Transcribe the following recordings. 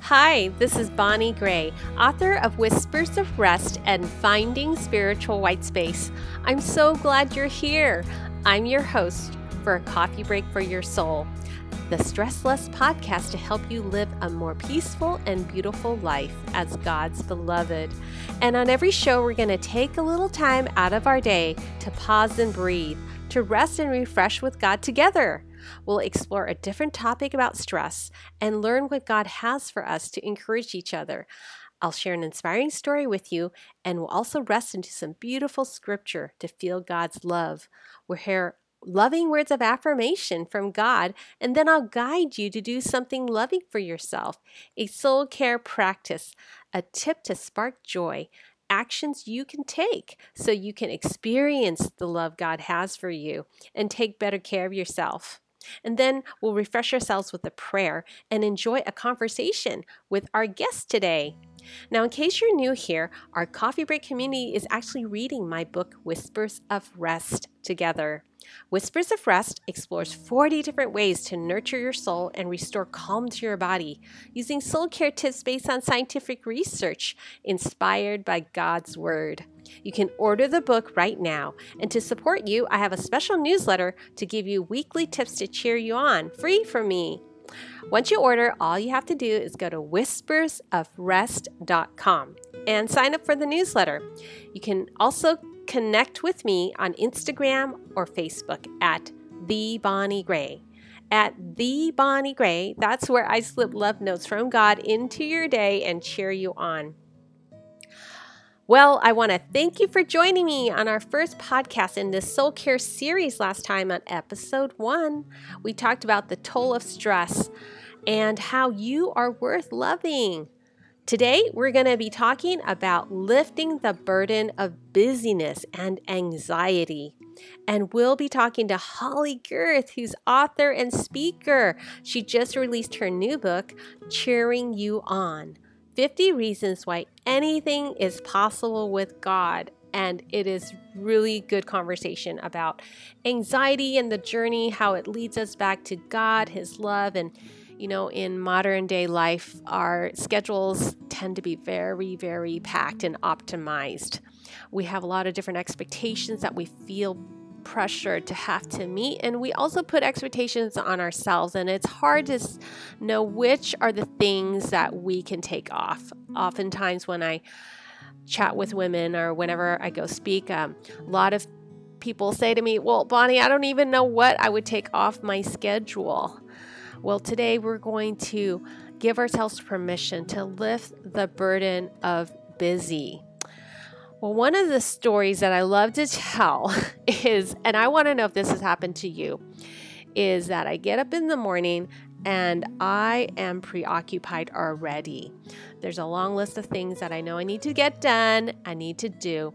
Hi, this is Bonnie Gray, author of Whispers of Rest and Finding Spiritual White Space. I'm so glad you're here. I'm your host for a coffee break for your soul, the Stress Less podcast to help you live a more peaceful and beautiful life as God's beloved. And on every show, we're going to take a little time out of our day to pause and breathe, to rest and refresh with God together. We'll explore a different topic about stress and learn what God has for us to encourage each other. I'll share an inspiring story with you, and we'll also rest into some beautiful scripture to feel God's love. We'll hear loving words of affirmation from God, and then I'll guide you to do something loving for yourself a soul care practice, a tip to spark joy, actions you can take so you can experience the love God has for you and take better care of yourself. And then we'll refresh ourselves with a prayer and enjoy a conversation with our guest today. Now, in case you're new here, our coffee break community is actually reading my book, Whispers of Rest, together. Whispers of Rest explores 40 different ways to nurture your soul and restore calm to your body using soul care tips based on scientific research inspired by God's Word. You can order the book right now. And to support you, I have a special newsletter to give you weekly tips to cheer you on, free from me. Once you order, all you have to do is go to whispersofrest.com and sign up for the newsletter. You can also connect with me on Instagram or Facebook at the Bonnie Gray. At the Bonnie Gray, that's where I slip love notes from God into your day and cheer you on. Well, I want to thank you for joining me on our first podcast in this soul care series last time on episode one. We talked about the toll of stress and how you are worth loving. Today, we're going to be talking about lifting the burden of busyness and anxiety. And we'll be talking to Holly Gerth, who's author and speaker. She just released her new book, Cheering You On 50 Reasons Why Anything is Possible with God. And it is really good conversation about anxiety and the journey, how it leads us back to God, His love, and you know, in modern day life, our schedules tend to be very, very packed and optimized. We have a lot of different expectations that we feel pressured to have to meet and we also put expectations on ourselves and it's hard to know which are the things that we can take off oftentimes when i chat with women or whenever i go speak um, a lot of people say to me well bonnie i don't even know what i would take off my schedule well, today we're going to give ourselves permission to lift the burden of busy. Well, one of the stories that I love to tell is, and I want to know if this has happened to you, is that I get up in the morning and I am preoccupied already. There's a long list of things that I know I need to get done, I need to do.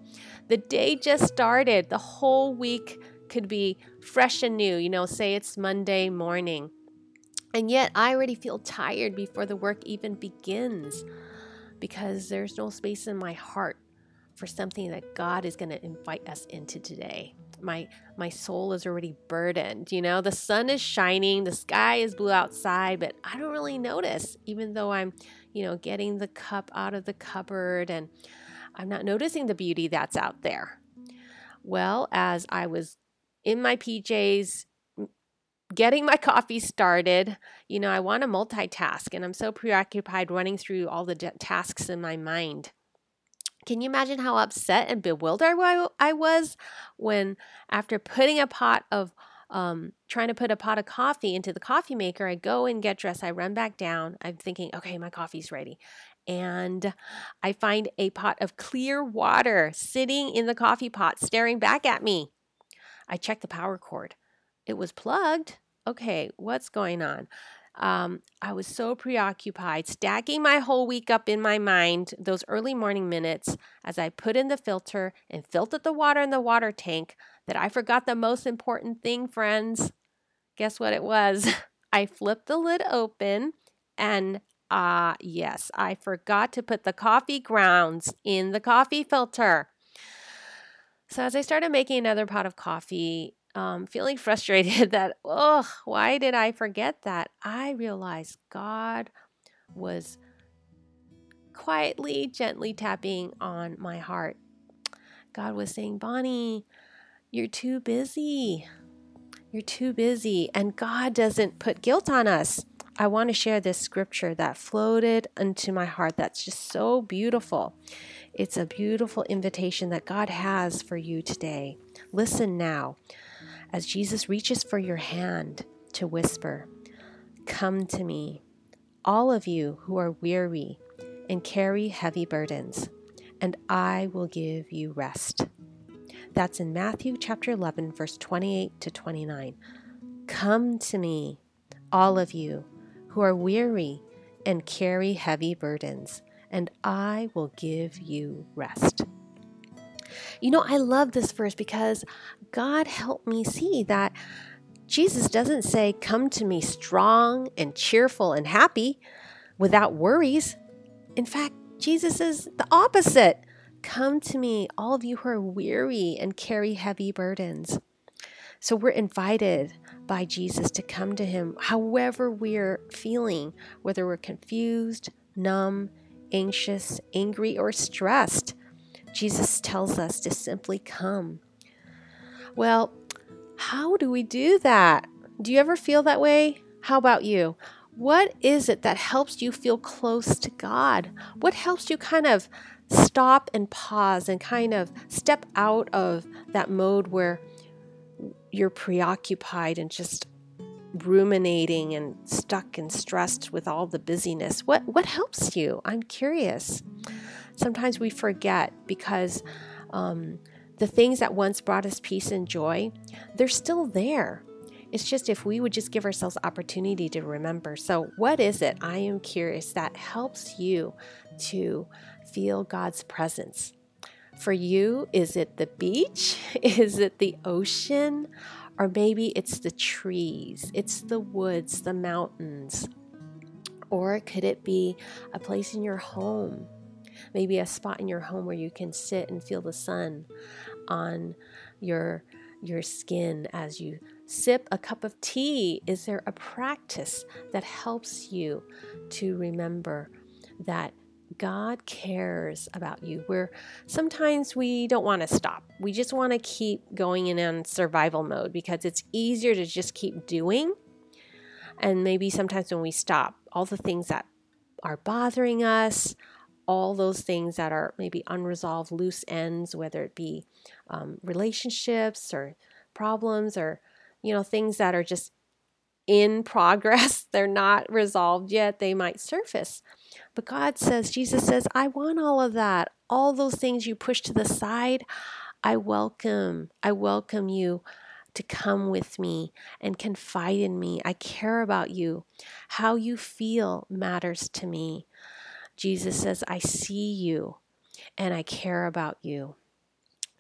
The day just started, the whole week could be fresh and new. You know, say it's Monday morning. And yet, I already feel tired before the work even begins because there's no space in my heart for something that God is going to invite us into today. My my soul is already burdened. You know, the sun is shining, the sky is blue outside, but I don't really notice even though I'm, you know, getting the cup out of the cupboard and I'm not noticing the beauty that's out there. Well, as I was in my PJs getting my coffee started. You know, I want to multitask and I'm so preoccupied running through all the tasks in my mind. Can you imagine how upset and bewildered I was when, after putting a pot of, um, trying to put a pot of coffee into the coffee maker, I go and get dressed, I run back down. I'm thinking, okay, my coffee's ready. And I find a pot of clear water sitting in the coffee pot, staring back at me. I check the power cord it was plugged. Okay, what's going on? Um, I was so preoccupied, stacking my whole week up in my mind, those early morning minutes, as I put in the filter and filtered the water in the water tank, that I forgot the most important thing, friends. Guess what it was? I flipped the lid open and ah, uh, yes, I forgot to put the coffee grounds in the coffee filter. So, as I started making another pot of coffee, um, feeling frustrated that, oh, why did I forget that? I realized God was quietly, gently tapping on my heart. God was saying, Bonnie, you're too busy. You're too busy. And God doesn't put guilt on us. I want to share this scripture that floated into my heart that's just so beautiful. It's a beautiful invitation that God has for you today. Listen now as Jesus reaches for your hand to whisper, Come to me, all of you who are weary and carry heavy burdens, and I will give you rest. That's in Matthew chapter 11, verse 28 to 29. Come to me, all of you who are weary and carry heavy burdens, and I will give you rest. You know, I love this verse because God helped me see that Jesus doesn't say, Come to me strong and cheerful and happy without worries. In fact, Jesus is the opposite. Come to me, all of you who are weary and carry heavy burdens. So we're invited by Jesus to come to Him however we're feeling, whether we're confused, numb, anxious, angry, or stressed. Jesus tells us to simply come. Well, how do we do that? Do you ever feel that way? How about you? What is it that helps you feel close to God? What helps you kind of stop and pause and kind of step out of that mode where you're preoccupied and just ruminating and stuck and stressed with all the busyness what what helps you i'm curious sometimes we forget because um, the things that once brought us peace and joy they're still there it's just if we would just give ourselves opportunity to remember so what is it i am curious that helps you to feel god's presence for you, is it the beach? Is it the ocean? Or maybe it's the trees, it's the woods, the mountains. Or could it be a place in your home? Maybe a spot in your home where you can sit and feel the sun on your your skin as you sip a cup of tea. Is there a practice that helps you to remember that God cares about you. Where sometimes we don't want to stop. We just want to keep going in on survival mode because it's easier to just keep doing. And maybe sometimes when we stop, all the things that are bothering us, all those things that are maybe unresolved loose ends, whether it be um, relationships or problems or you know things that are just in progress, they're not resolved yet, they might surface. But God says, Jesus says, I want all of that. All those things you push to the side, I welcome. I welcome you to come with me and confide in me. I care about you. How you feel matters to me. Jesus says, I see you and I care about you.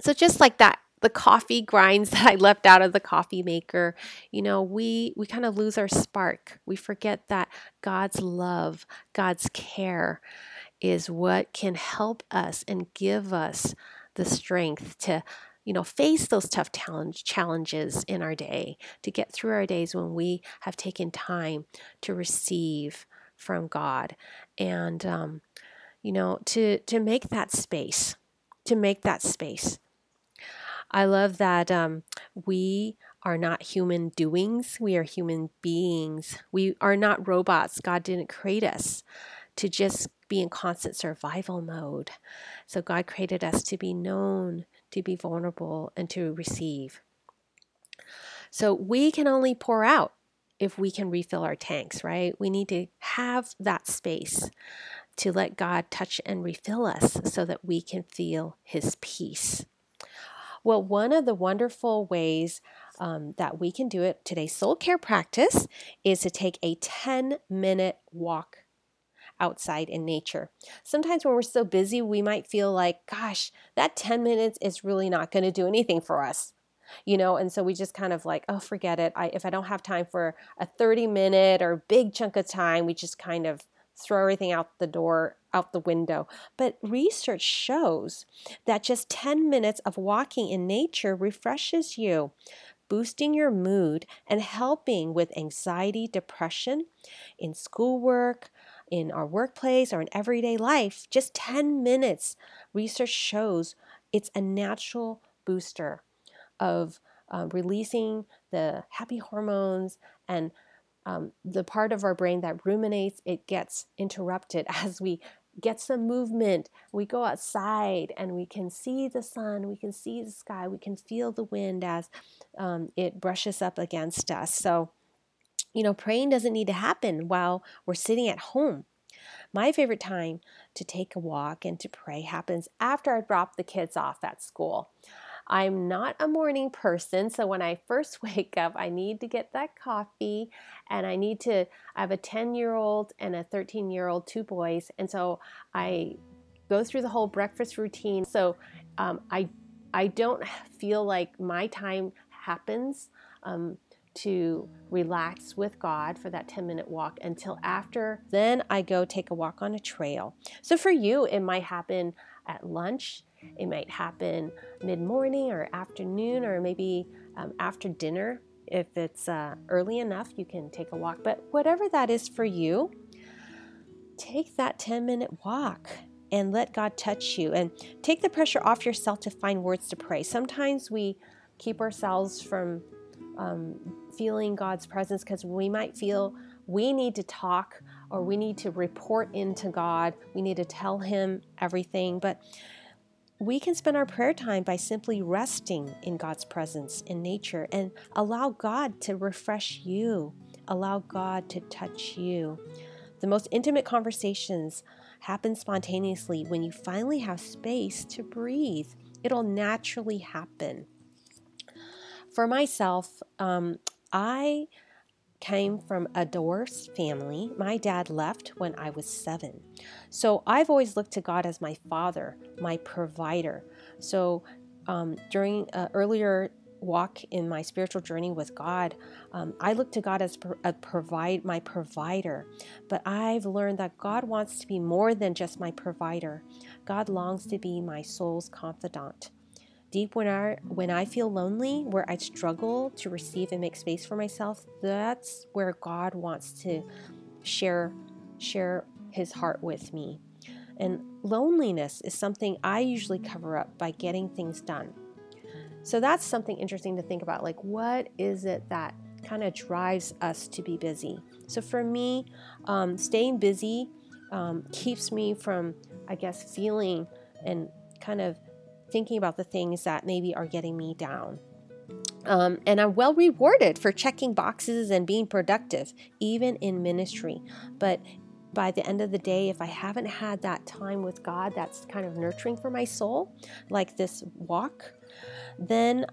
So, just like that the coffee grinds that I left out of the coffee maker, you know, we we kind of lose our spark. We forget that God's love, God's care is what can help us and give us the strength to you know face those tough challenge, challenges in our day to get through our days when we have taken time to receive from god and um, you know to to make that space to make that space I love that um, we are not human doings, we are human beings. We are not robots. God didn't create us to just be in constant survival mode. So God created us to be known, to be vulnerable, and to receive. So we can only pour out if we can refill our tanks, right? We need to have that space to let God touch and refill us so that we can feel His peace. Well, one of the wonderful ways um, that we can do it today's soul care practice is to take a 10 minute walk outside in nature. Sometimes when we're so busy, we might feel like, gosh, that 10 minutes is really not going to do anything for us. You know, and so we just kind of like, oh, forget it. I, if I don't have time for a 30 minute or big chunk of time, we just kind of throw everything out the door, out the window. But research shows that just 10 minutes of walking in nature refreshes you, boosting your mood and helping with anxiety, depression, in schoolwork, in our workplace or in everyday life, just 10 minutes, research shows it's a natural booster of uh, releasing the happy hormones and um, the part of our brain that ruminates, it gets interrupted as we get some movement. We go outside and we can see the sun, we can see the sky, we can feel the wind as um, it brushes up against us. So, you know, praying doesn't need to happen while we're sitting at home. My favorite time to take a walk and to pray happens after I drop the kids off at school. I'm not a morning person, so when I first wake up, I need to get that coffee and I need to. I have a 10 year old and a 13 year old, two boys, and so I go through the whole breakfast routine. So um, I I don't feel like my time happens. Um, to relax with God for that 10 minute walk until after. Then I go take a walk on a trail. So for you, it might happen at lunch it might happen mid morning or afternoon or maybe um, after dinner. If it's uh, early enough, you can take a walk. But whatever that is for you, take that 10 minute walk and let God touch you and take the pressure off yourself to find words to pray. Sometimes we keep ourselves from um, feeling God's presence because we might feel we need to talk or we need to report into God. We need to tell Him everything. But we can spend our prayer time by simply resting in God's presence in nature and allow God to refresh you, allow God to touch you. The most intimate conversations happen spontaneously when you finally have space to breathe. It'll naturally happen. For myself, um, I came from a divorced family. My dad left when I was seven. So I've always looked to God as my father, my provider. So um, during an earlier walk in my spiritual journey with God, um, I look to God as a provide my provider. But I've learned that God wants to be more than just my provider. God longs to be my soul's confidant deep when I when I feel lonely, where I struggle to receive and make space for myself, that's where God wants to share share his heart with me. And loneliness is something I usually cover up by getting things done. So that's something interesting to think about. Like, what is it that kind of drives us to be busy? So for me, um, staying busy um, keeps me from, I guess, feeling and kind of thinking about the things that maybe are getting me down. Um, and I'm well rewarded for checking boxes and being productive, even in ministry. But by the end of the day, if I haven't had that time with God that's kind of nurturing for my soul, like this walk, then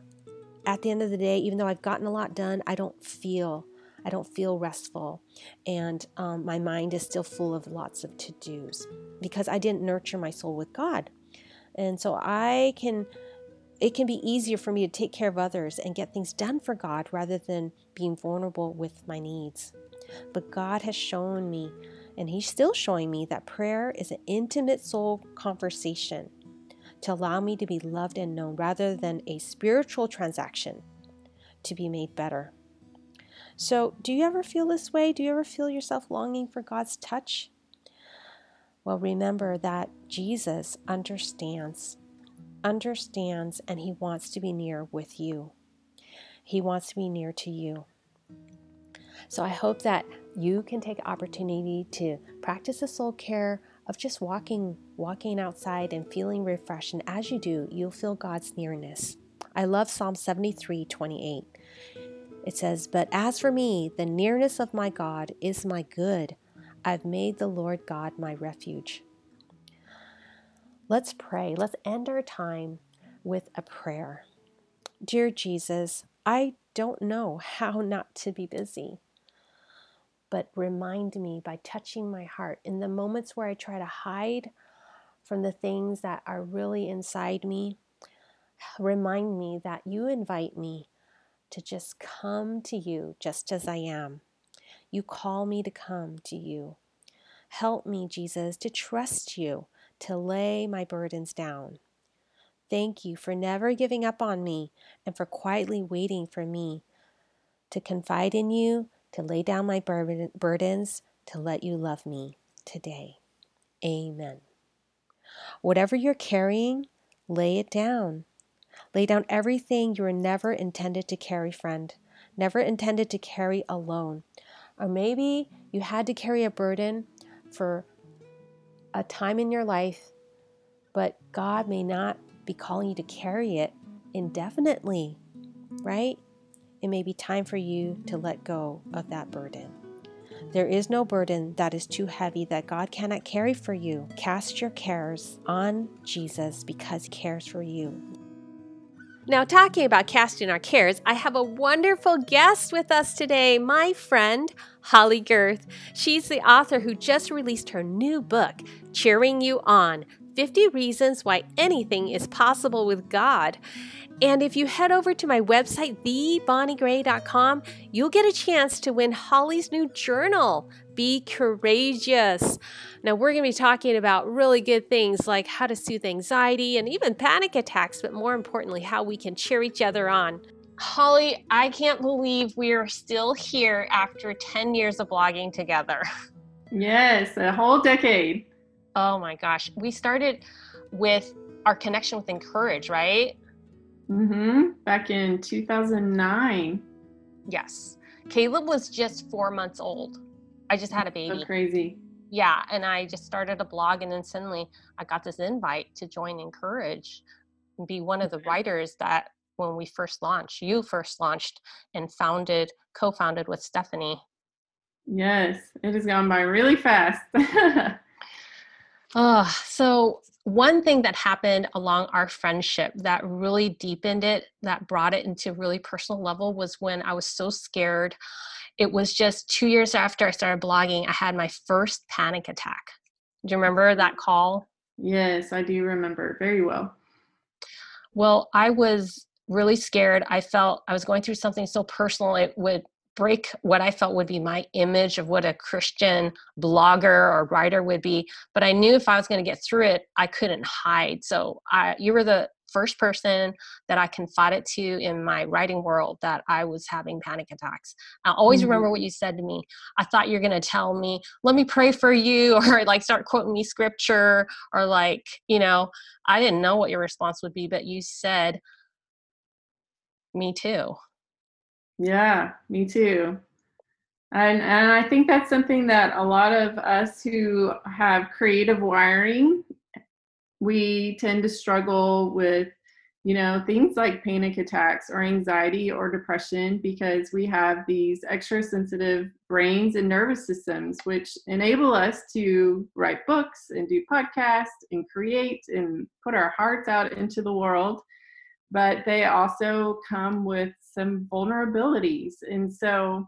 at the end of the day, even though I've gotten a lot done, I don't feel I don't feel restful, and um, my mind is still full of lots of to dos because I didn't nurture my soul with God. And so I can, it can be easier for me to take care of others and get things done for God rather than being vulnerable with my needs. But God has shown me, and He's still showing me, that prayer is an intimate soul conversation to allow me to be loved and known rather than a spiritual transaction to be made better. So, do you ever feel this way? Do you ever feel yourself longing for God's touch? Well, remember that Jesus understands, understands, and he wants to be near with you. He wants to be near to you. So I hope that you can take opportunity to practice the soul care of just walking walking outside and feeling refreshed and as you do you'll feel God's nearness. I love Psalm 73, 28. It says, But as for me, the nearness of my God is my good. I've made the Lord God my refuge. Let's pray. Let's end our time with a prayer. Dear Jesus, I don't know how not to be busy, but remind me by touching my heart in the moments where I try to hide from the things that are really inside me. Remind me that you invite me to just come to you just as I am. You call me to come to you. Help me, Jesus, to trust you, to lay my burdens down. Thank you for never giving up on me and for quietly waiting for me to confide in you, to lay down my burdens, to let you love me. today. Amen. Whatever you're carrying, lay it down. Lay down everything you were never intended to carry, friend, never intended to carry alone. Or maybe you had to carry a burden for a time in your life, but God may not be calling you to carry it indefinitely, right? It may be time for you to let go of that burden. There is no burden that is too heavy that God cannot carry for you. Cast your cares on Jesus because he cares for you. Now, talking about casting our cares, I have a wonderful guest with us today, my friend Holly Gerth. She's the author who just released her new book, Cheering You On 50 Reasons Why Anything is Possible with God. And if you head over to my website, thebonniegray.com, you'll get a chance to win Holly's new journal, Be Courageous. Now, we're going to be talking about really good things like how to soothe anxiety and even panic attacks, but more importantly, how we can cheer each other on. Holly, I can't believe we are still here after 10 years of blogging together. Yes, a whole decade. Oh my gosh. We started with our connection with Encourage, right? Mm-hmm. Back in 2009. Yes. Caleb was just four months old. I just had a baby. So crazy. Yeah. And I just started a blog, and then suddenly I got this invite to join Encourage and be one of the writers that when we first launched, you first launched and founded, co founded with Stephanie. Yes. It has gone by really fast. oh, so one thing that happened along our friendship that really deepened it, that brought it into really personal level was when I was so scared. It was just two years after I started blogging, I had my first panic attack. Do you remember that mm-hmm. call? Yes, I do remember very well. Well, I was really scared. I felt I was going through something so personal, it would break what I felt would be my image of what a Christian blogger or writer would be. But I knew if I was going to get through it, I couldn't hide. So I, you were the first person that I confided to in my writing world that I was having panic attacks. I always mm-hmm. remember what you said to me. I thought you're going to tell me, let me pray for you, or like start quoting me scripture, or like, you know, I didn't know what your response would be, but you said, me too. Yeah, me too. And and I think that's something that a lot of us who have creative wiring we tend to struggle with you know things like panic attacks or anxiety or depression because we have these extra sensitive brains and nervous systems which enable us to write books and do podcasts and create and put our hearts out into the world but they also come with some vulnerabilities. And so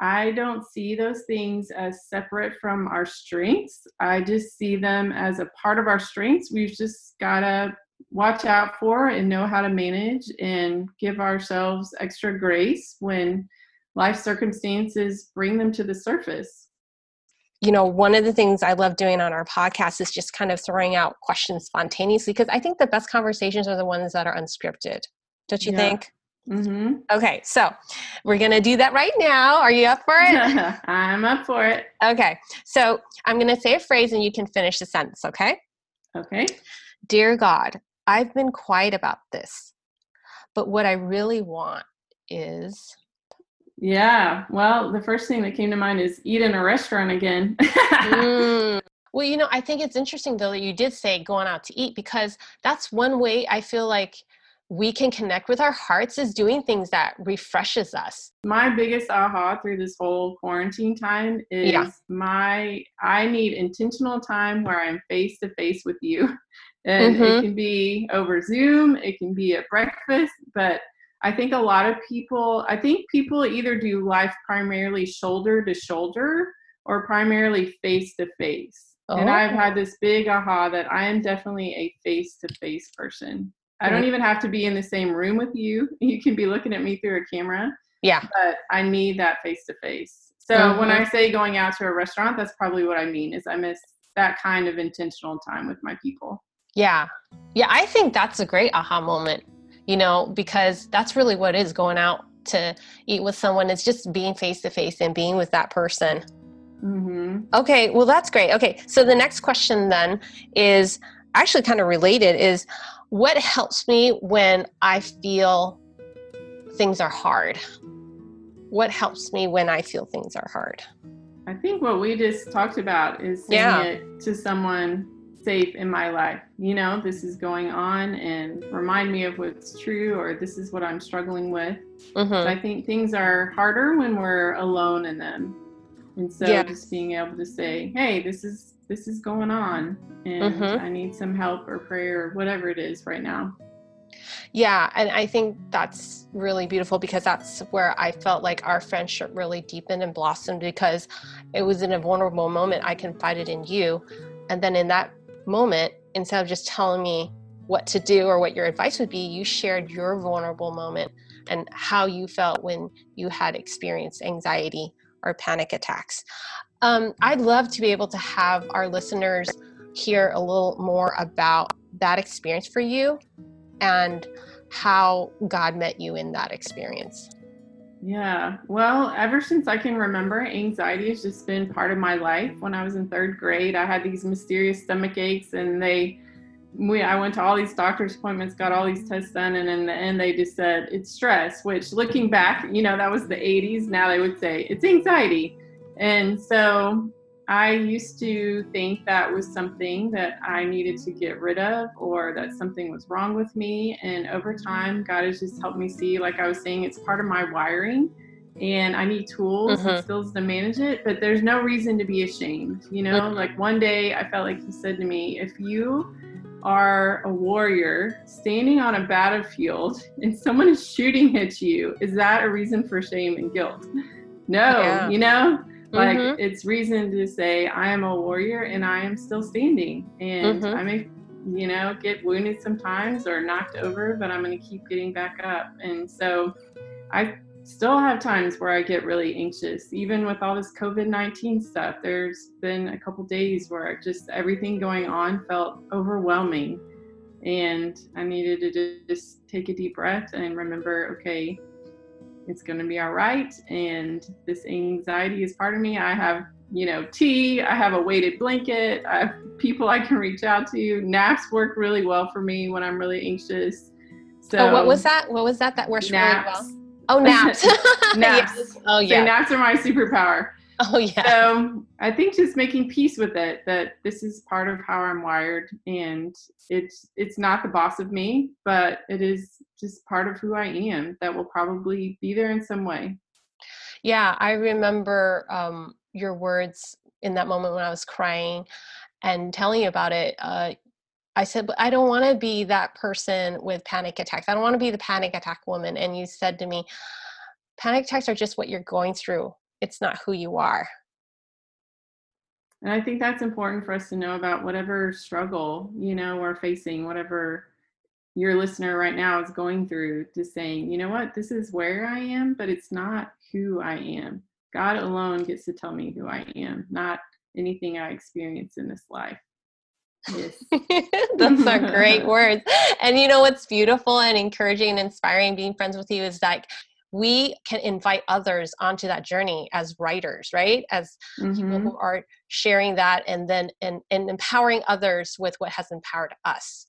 I don't see those things as separate from our strengths. I just see them as a part of our strengths. We've just got to watch out for and know how to manage and give ourselves extra grace when life circumstances bring them to the surface you know, one of the things I love doing on our podcast is just kind of throwing out questions spontaneously because I think the best conversations are the ones that are unscripted. Don't you yeah. think? Mm-hmm. Okay, so we're going to do that right now. Are you up for it? I'm up for it. Okay, so I'm going to say a phrase and you can finish the sentence, okay? Okay. Dear God, I've been quiet about this, but what I really want is yeah. Well, the first thing that came to mind is eat in a restaurant again. mm. Well, you know, I think it's interesting though that you did say going out to eat because that's one way I feel like we can connect with our hearts is doing things that refreshes us. My biggest aha through this whole quarantine time is yeah. my I need intentional time where I'm face to face with you. And mm-hmm. it can be over Zoom, it can be at breakfast, but I think a lot of people, I think people either do life primarily shoulder to shoulder or primarily face to face. And I've had this big aha that I am definitely a face to face person. I don't even have to be in the same room with you. You can be looking at me through a camera. Yeah. But I need that face to face. So mm-hmm. when I say going out to a restaurant, that's probably what I mean is I miss that kind of intentional time with my people. Yeah. Yeah, I think that's a great aha moment you know, because that's really what is going out to eat with someone. It's just being face to face and being with that person. Mm-hmm. Okay, well, that's great. Okay, so the next question then is actually kind of related is what helps me when I feel things are hard? What helps me when I feel things are hard? I think what we just talked about is saying yeah. it to someone safe in my life. You know, this is going on and remind me of what's true or this is what I'm struggling with. Mm-hmm. I think things are harder when we're alone in them. And so yeah. just being able to say, hey, this is this is going on and mm-hmm. I need some help or prayer or whatever it is right now. Yeah, and I think that's really beautiful because that's where I felt like our friendship really deepened and blossomed because it was in a vulnerable moment I confided in you. And then in that moment, instead of just telling me what to do or what your advice would be, you shared your vulnerable moment and how you felt when you had experienced anxiety or panic attacks. Um, I'd love to be able to have our listeners hear a little more about that experience for you and how God met you in that experience. Yeah. Well, ever since I can remember, anxiety has just been part of my life. When I was in third grade, I had these mysterious stomach aches, and they, we, I went to all these doctor's appointments, got all these tests done, and in the end, they just said it's stress. Which, looking back, you know, that was the 80s. Now they would say it's anxiety. And so I used to think that was something that I needed to get rid of or that something was wrong with me. And over time, God has just helped me see, like I was saying, it's part of my wiring and I need tools mm-hmm. and skills to manage it, but there's no reason to be ashamed. You know, mm-hmm. like one day I felt like He said to me, if you are a warrior standing on a battlefield and someone is shooting at you, is that a reason for shame and guilt? No, yeah. you know? Like mm-hmm. it's reason to say I am a warrior and I am still standing. And mm-hmm. I may, you know, get wounded sometimes or knocked over, but I'm going to keep getting back up. And so I still have times where I get really anxious, even with all this COVID 19 stuff. There's been a couple days where just everything going on felt overwhelming. And I needed to just take a deep breath and remember, okay, it's going to be all right. And this anxiety is part of me. I have, you know, tea, I have a weighted blanket, I have people I can reach out to. Naps work really well for me when I'm really anxious. So, oh, what was that? What was that that works naps. really well? Oh, naps. naps. yes. Oh, yeah. So naps are my superpower. Oh yeah. So I think just making peace with it that this is part of how I'm wired and it's it's not the boss of me, but it is just part of who I am that will probably be there in some way. Yeah, I remember um, your words in that moment when I was crying and telling you about it. Uh, I said, but I don't want to be that person with panic attacks. I don't want to be the panic attack woman. And you said to me, panic attacks are just what you're going through it's not who you are. And I think that's important for us to know about whatever struggle, you know, we're facing, whatever your listener right now is going through, to saying, you know what, this is where I am, but it's not who I am. God alone gets to tell me who I am, not anything I experience in this life. Yes. Those are great words. And you know what's beautiful and encouraging and inspiring being friends with you is like we can invite others onto that journey as writers right as mm-hmm. people who are sharing that and then and, and empowering others with what has empowered us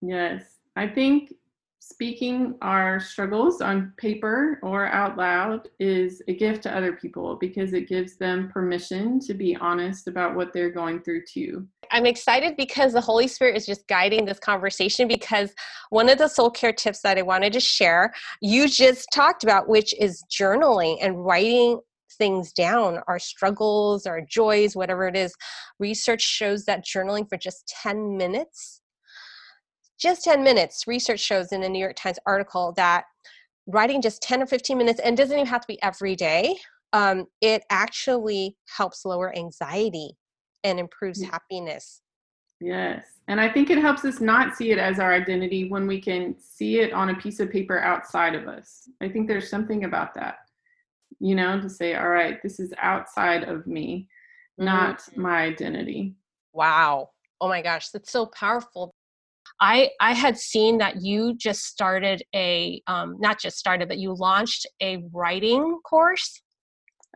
yes i think speaking our struggles on paper or out loud is a gift to other people because it gives them permission to be honest about what they're going through too I'm excited because the Holy Spirit is just guiding this conversation because one of the soul care tips that I wanted to share, you just talked about, which is journaling and writing things down, our struggles, our joys, whatever it is. Research shows that journaling for just 10 minutes, just 10 minutes, research shows in a New York Times article that writing just 10 or 15 minutes, and doesn't even have to be every day, um, it actually helps lower anxiety and improves happiness. Yes. And I think it helps us not see it as our identity when we can see it on a piece of paper outside of us. I think there's something about that, you know, to say, all right, this is outside of me, not mm-hmm. my identity. Wow. Oh my gosh, that's so powerful. I I had seen that you just started a um, not just started, but you launched a writing course.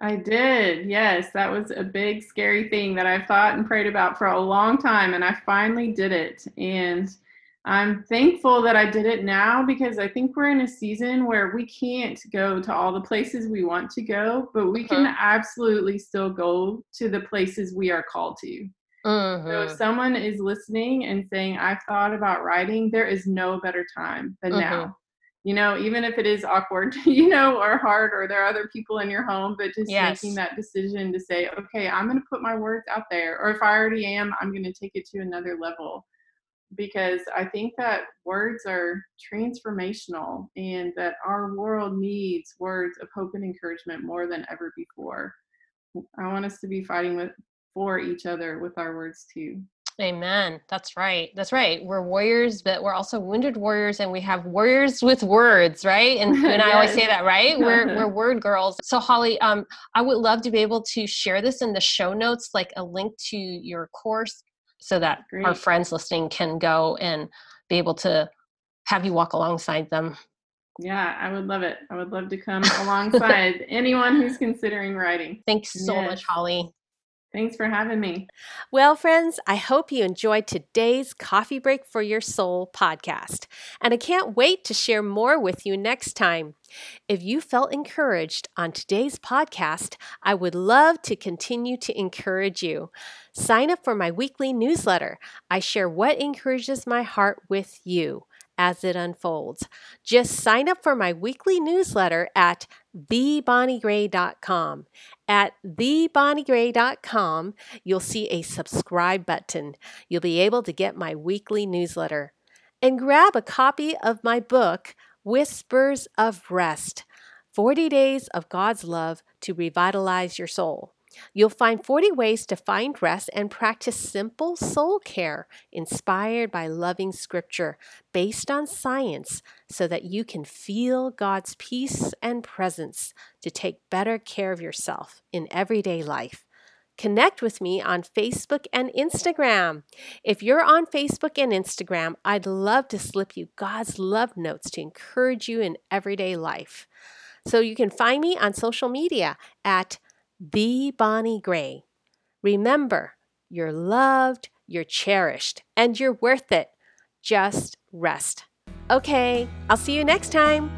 I did. Yes, that was a big scary thing that I've thought and prayed about for a long time and I finally did it. And I'm thankful that I did it now because I think we're in a season where we can't go to all the places we want to go, but we can uh-huh. absolutely still go to the places we are called to. Mm-hmm. So if mm-hmm. someone is listening and saying, I've thought about writing, there is no better time than mm-hmm. now you know, even if it is awkward, you know, or hard, or there are other people in your home, but just yes. making that decision to say, okay, I'm going to put my words out there, or if I already am, I'm going to take it to another level. Because I think that words are transformational and that our world needs words of hope and encouragement more than ever before. I want us to be fighting with for each other with our words too. Amen. That's right. That's right. We're warriors, but we're also wounded warriors, and we have warriors with words, right? And, and yes. I always say that, right? We're we're word girls. So Holly, um, I would love to be able to share this in the show notes, like a link to your course, so that Great. our friends listening can go and be able to have you walk alongside them. Yeah, I would love it. I would love to come alongside anyone who's considering writing. Thanks so yes. much, Holly. Thanks for having me. Well, friends, I hope you enjoyed today's Coffee Break for Your Soul podcast, and I can't wait to share more with you next time. If you felt encouraged on today's podcast, I would love to continue to encourage you. Sign up for my weekly newsletter. I share what encourages my heart with you as it unfolds. Just sign up for my weekly newsletter at thebonniegray.com. At thebonniegray.com, you'll see a subscribe button. You'll be able to get my weekly newsletter. And grab a copy of my book, Whispers of Rest 40 Days of God's Love to Revitalize Your Soul. You'll find 40 ways to find rest and practice simple soul care inspired by loving scripture based on science so that you can feel God's peace and presence to take better care of yourself in everyday life. Connect with me on Facebook and Instagram. If you're on Facebook and Instagram, I'd love to slip you God's love notes to encourage you in everyday life. So you can find me on social media at the Bonnie Gray. Remember, you're loved, you're cherished, and you're worth it. Just rest. Okay, I'll see you next time.